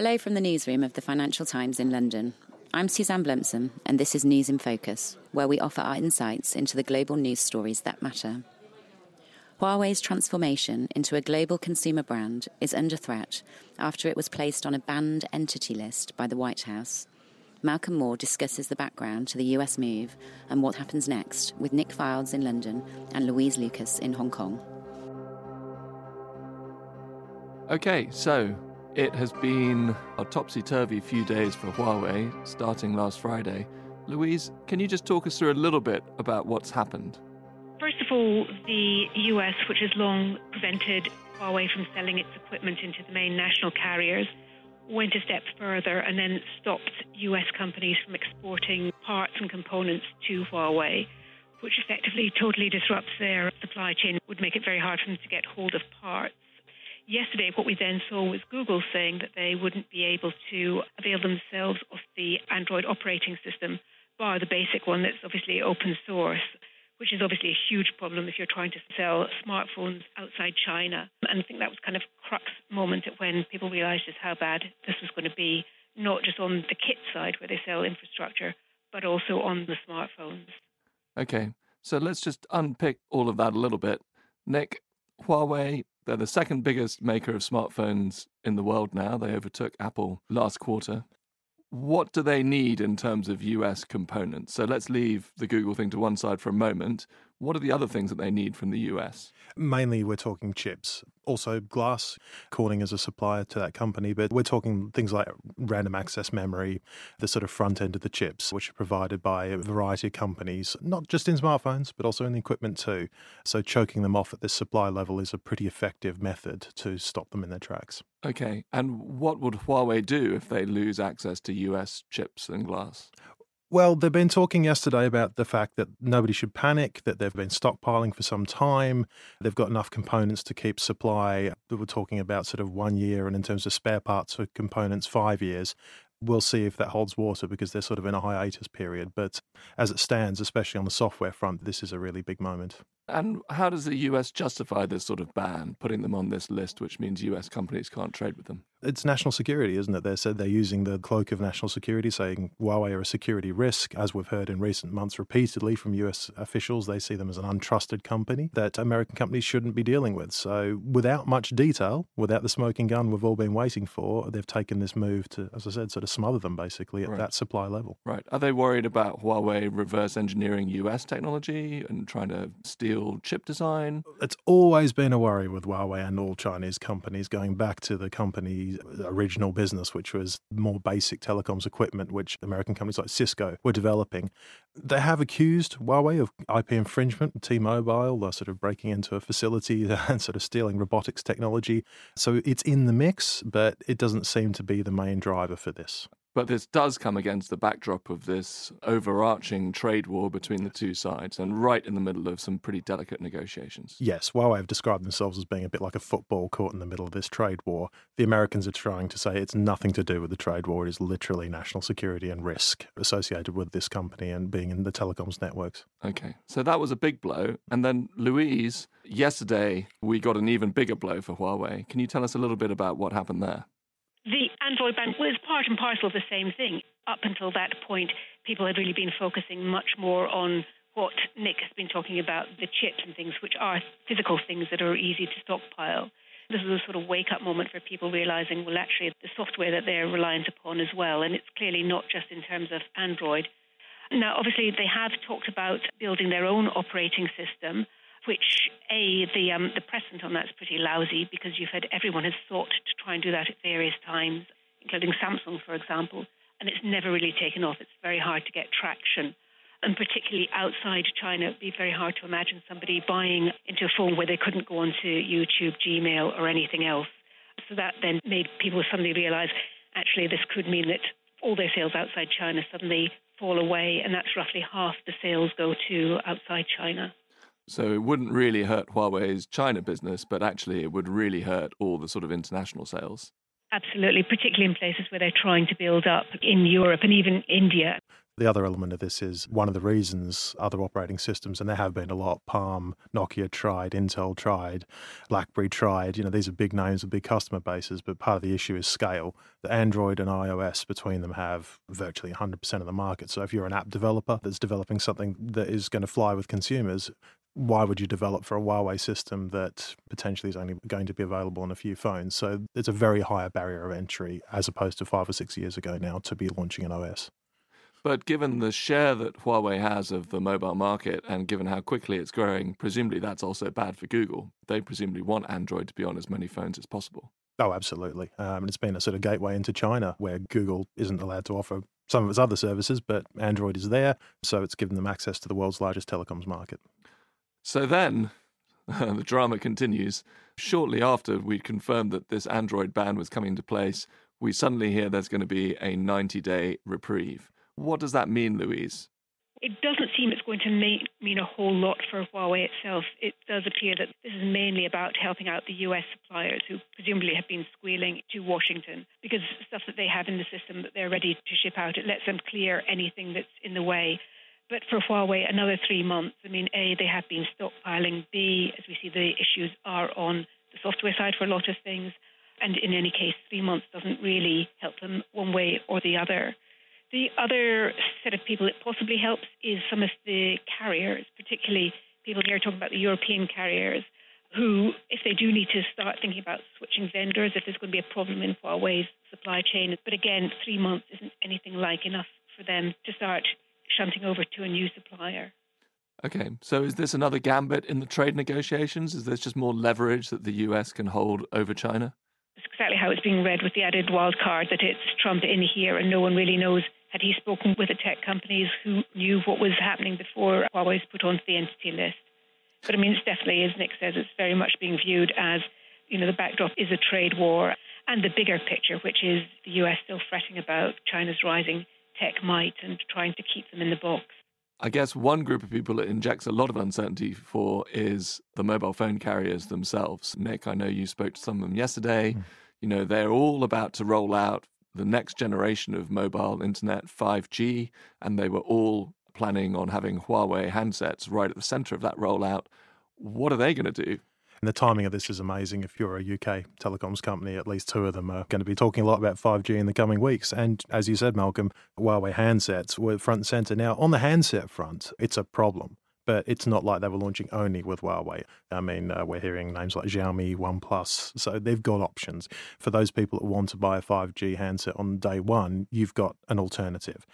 Hello from the newsroom of the Financial Times in London. I'm Suzanne Blumsom, and this is News in Focus, where we offer our insights into the global news stories that matter. Huawei's transformation into a global consumer brand is under threat after it was placed on a banned entity list by the White House. Malcolm Moore discusses the background to the US move and what happens next with Nic Fildes in London and Louise Lucas in Hong Kong. Okay, so it has been a topsy turvy few days for Huawei, starting last Friday. Louise, can you just talk us through a little bit about what's happened? First of all, the US, which has long prevented Huawei from selling its equipment into the main national carriers, went a step further and then stopped US companies from exporting parts and components to Huawei, which effectively totally disrupts their supply chain, would make it very hard for them to get hold of parts yesterday, what we then saw was Google saying that they wouldn't be able to avail themselves of the Android operating system, bar the basic one that's obviously open source, which is obviously a huge problem if you're trying to sell smartphones outside China. And I think that was kind of crux moment when people realized just how bad this was going to be, not just on the kit side where they sell infrastructure, but also on the smartphones. Okay, so let's just unpick all of that a little bit. Nic, Huawei they're the second biggest maker of smartphones in the world now. They overtook Apple last quarter. What do they need in terms of US components? So let's leave the Google thing to one side for a moment. What are the other things that they need from the US? Mainly, we're talking chips. Also, glass, Corning as a supplier to that company, but we're talking things like random access memory, the sort of front end of the chips, which are provided by a variety of companies, not just in smartphones, but also in the equipment too. So, choking them off at this supply level is a pretty effective method to stop them in their tracks. Okay. And what would Huawei do if they lose access to US chips and glass? Well, they've been talking yesterday about the fact that nobody should panic, that they've been stockpiling for some time. They've got enough components to keep supply. We're talking about sort of one year, and in terms of spare parts for components, five years. We'll see if that holds water because they're sort of in a hiatus period. But as it stands, especially on the software front, this is a really big moment. And how does the US justify this sort of ban, putting them on this list, which means US companies can't trade with them? It's national security, isn't it? They said they're using the cloak of national security, saying Huawei are a security risk. As we've heard in recent months repeatedly from US officials, they see them as an untrusted company that American companies shouldn't be dealing with. So, without much detail, without the smoking gun we've all been waiting for, they've taken this move to, as I said, sort of smother them basically at right. that supply level. Right. Are they worried about Huawei reverse engineering US technology and trying to steal chip design? It's always been a worry with Huawei and all Chinese companies going back to the company original business, which was more basic telecoms equipment, which American companies like Cisco were developing. They have accused Huawei of IP infringement, T Mobile, sort of breaking into a facility and sort of stealing robotics technology. So it's in the mix, but it doesn't seem to be the main driver for this. But this does come against the backdrop of this overarching trade war between the two sides and right in the middle of some pretty delicate negotiations. Yes, Huawei have described themselves as being a bit like a football caught in the middle of this trade war. The Americans are trying to say it's nothing to do with the trade war. It is literally national security and risk associated with this company and being in the telecoms networks. Okay, so that was a big blow. And then, Louise, yesterday we got an even bigger blow for Huawei. Can you tell us a little bit about what happened there? The Android ban was part and parcel of the same thing. Up until that point, people had really been focusing much more on what Nic has been talking about the chips and things, which are physical things that are easy to stockpile. This is a sort of wake up moment for people realizing, well, actually, the software that they're reliant upon as well. And it's clearly not just in terms of Android. Now, obviously, they have talked about building their own operating system which a the um, the precedent on that's pretty lousy because you've had everyone has sought to try and do that at various times, including Samsung, for example, and it's never really taken off. It's very hard to get traction. And particularly outside China, it'd be very hard to imagine somebody buying into a phone where they couldn't go onto YouTube, Gmail, or anything else. So that then made people suddenly realize actually this could mean that all their sales outside China suddenly fall away, and that's roughly half the sales go to outside China. So it wouldn't really hurt Huawei's China business, but actually it would really hurt all the sort of international sales. Absolutely, particularly in places where they're trying to build up in Europe and even India. The other element of this is one of the reasons other operating systems, and there have been a lot, Palm, Nokia tried, Intel tried, BlackBerry tried, you know, these are big names with big customer bases, but part of the issue is scale. The Android and iOS between them have virtually 100% of the market. So if you're an app developer that's developing something that is going to fly with consumers, why would you develop for a Huawei system that potentially is only going to be available on a few phones? So it's a very high barrier of entry as opposed to five or six years ago now to be launching an OS. But given the share that Huawei has of the mobile market and given how quickly it's growing, presumably that's also bad for Google. They presumably want Android to be on as many phones as possible. Oh, absolutely. Um, it's been a sort of gateway into China where Google isn't allowed to offer some of its other services, but Android is there. So it's given them access to the world's largest telecoms market. So then the drama continues. Shortly after we'd confirmed that this Android ban was coming into place, we suddenly hear there's going to be a 90 day reprieve. What does that mean, Louise? It doesn't seem it's going to make, mean a whole lot for Huawei itself. It does appear that this is mainly about helping out the US suppliers who presumably have been squealing to Washington because stuff that they have in the system that they're ready to ship out, it lets them clear anything that's in the way. But for Huawei, another three months. I mean, A, they have been stockpiling. B, as we see, the issues are on the software side for a lot of things. And in any case, three months doesn't really help them one way or the other. The other set of people it possibly helps is some of the carriers, particularly people here talking about the European carriers, who, if they do need to start thinking about switching vendors, if there's going to be a problem in Huawei's supply chain. But again, three months isn't anything like enough for them to start shunting over to a new supplier. Okay, so is this another gambit in the trade negotiations? Is this just more leverage that the US can hold over China? It's exactly how it's being read with the added wild card that it's Trump in here and no one really knows. Had he spoken with the tech companies who knew what was happening before Huawei's put onto the entity list? But I mean, it's definitely, as Nic says, it's very much being viewed as, you know, the backdrop is a trade war and the bigger picture, which is the US still fretting about China's rising tech might and trying to keep them in the box. I guess one group of people it injects a lot of uncertainty for is the mobile phone carriers themselves. Nic, I know you spoke to some of them yesterday. Mm. You know, they're all about to roll out the next generation of mobile internet, 5G, and they were all planning on having Huawei handsets right at the center of that rollout. What are they going to do? And the timing of this is amazing. If you're a UK telecoms company, at least two of them are going to be talking a lot about 5G in the coming weeks. And as you said, Malcolm, Huawei handsets were front and center. Now, on the handset front, it's a problem but it's not like they were launching only with Huawei. I mean, uh, we're hearing names like Xiaomi, OnePlus, so they've got options. For those people that want to buy a 5G handset on day one, you've got an alternative.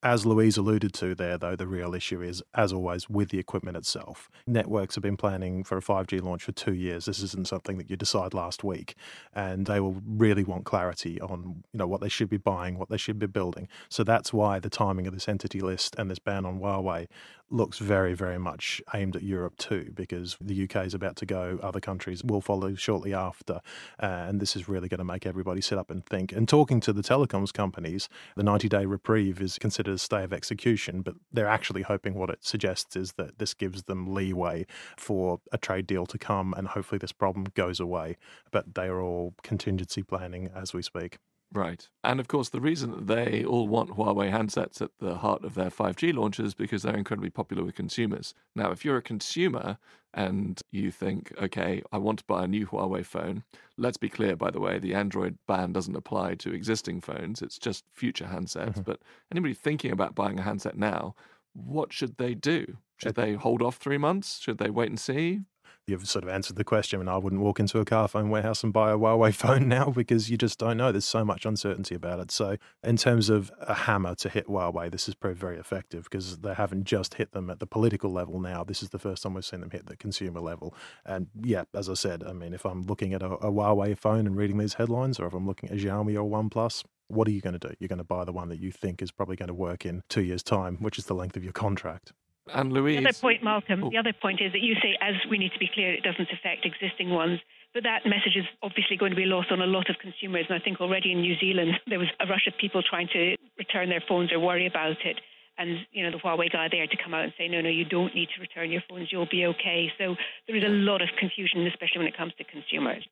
As Louise alluded to there, though, the real issue is, as always, with the equipment itself. Networks have been planning for a 5G launch for two years. This isn't something that you decide last week, and they will really want clarity on, you know, what they should be buying, what they should be building. So that's why the timing of this entity list and this ban on Huawei looks very, very much aimed at Europe too, because the UK is about to go. Other countries will follow shortly after. Uh, and this is really going to make everybody sit up and think. And talking to the telecoms companies, the 90 day reprieve is considered a stay of execution, but they're actually hoping what it suggests is that this gives them leeway for a trade deal to come and hopefully this problem goes away. But they are all contingency planning as we speak. Right. And of course, the reason that they all want Huawei handsets at the heart of their 5G launches is because they're incredibly popular with consumers. Now, if you're a consumer and you think, okay, I want to buy a new Huawei phone, let's be clear, by the way, the Android ban doesn't apply to existing phones, it's just future handsets. Mm-hmm. But anybody thinking about buying a handset now, what should they do? Should they hold off three months? Should they wait and see? You've sort of answered the question. And I wouldn't walk into a Carphone warehouse and buy a Huawei phone now because you just don't know. There's so much uncertainty about it. So, in terms of a hammer to hit Huawei, this has proved very effective because they haven't just hit them at the political level now. This is the first time we've seen them hit the consumer level. And yeah, as I said, I mean, if I'm looking at a, a Huawei phone and reading these headlines, or if I'm looking at Xiaomi or OnePlus, what are you going to do? You're going to buy the one that you think is probably going to work in two years' time, which is the length of your contract. And Louise. The other point, Malcolm, oh. the other point is that you say, as we need to be clear, it doesn't affect existing ones. But that message is obviously going to be lost on a lot of consumers. And I think already in New Zealand, there was a rush of people trying to return their phones or worry about it. And, you know, the Huawei guy there to come out and say, no, no, you don't need to return your phones, you'll be okay. So there is a lot of confusion, especially when it comes to consumers.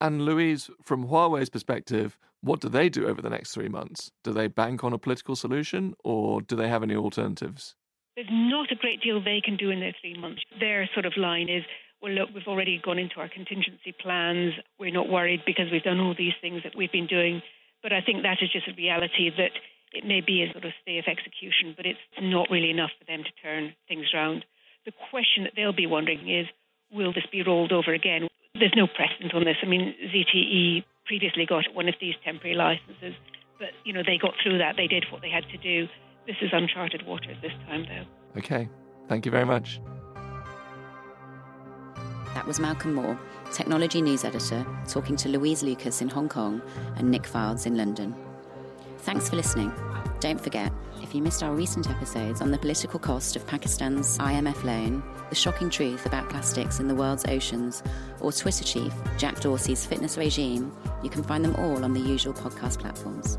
And Louise, from Huawei's perspective, what do they do over the next three months? Do they bank on a political solution or do they have any alternatives? There's not a great deal they can do in their three months. Their sort of line is, well, look, we've already gone into our contingency plans. We're not worried because we've done all these things that we've been doing. But I think that is just a reality that it may be a sort of stay of execution, but it's not really enough for them to turn things around. The question that they'll be wondering is, will this be rolled over again? There's no precedent on this. I mean, ZTE previously got one of these temporary licenses, but you know they got through that. They did what they had to do. This is uncharted waters this time, though. Okay, thank you very much. That was Malcolm Moore, technology news editor, talking to Louise Lucas in Hong Kong and Nic Fildes in London. Thanks for listening. Don't forget, if you missed our recent episodes on the political cost of Pakistan's IMF loan, the shocking truth about plastics in the world's oceans, or Twitter chief Jack Dorsey's fitness regime, you can find them all on the usual podcast platforms.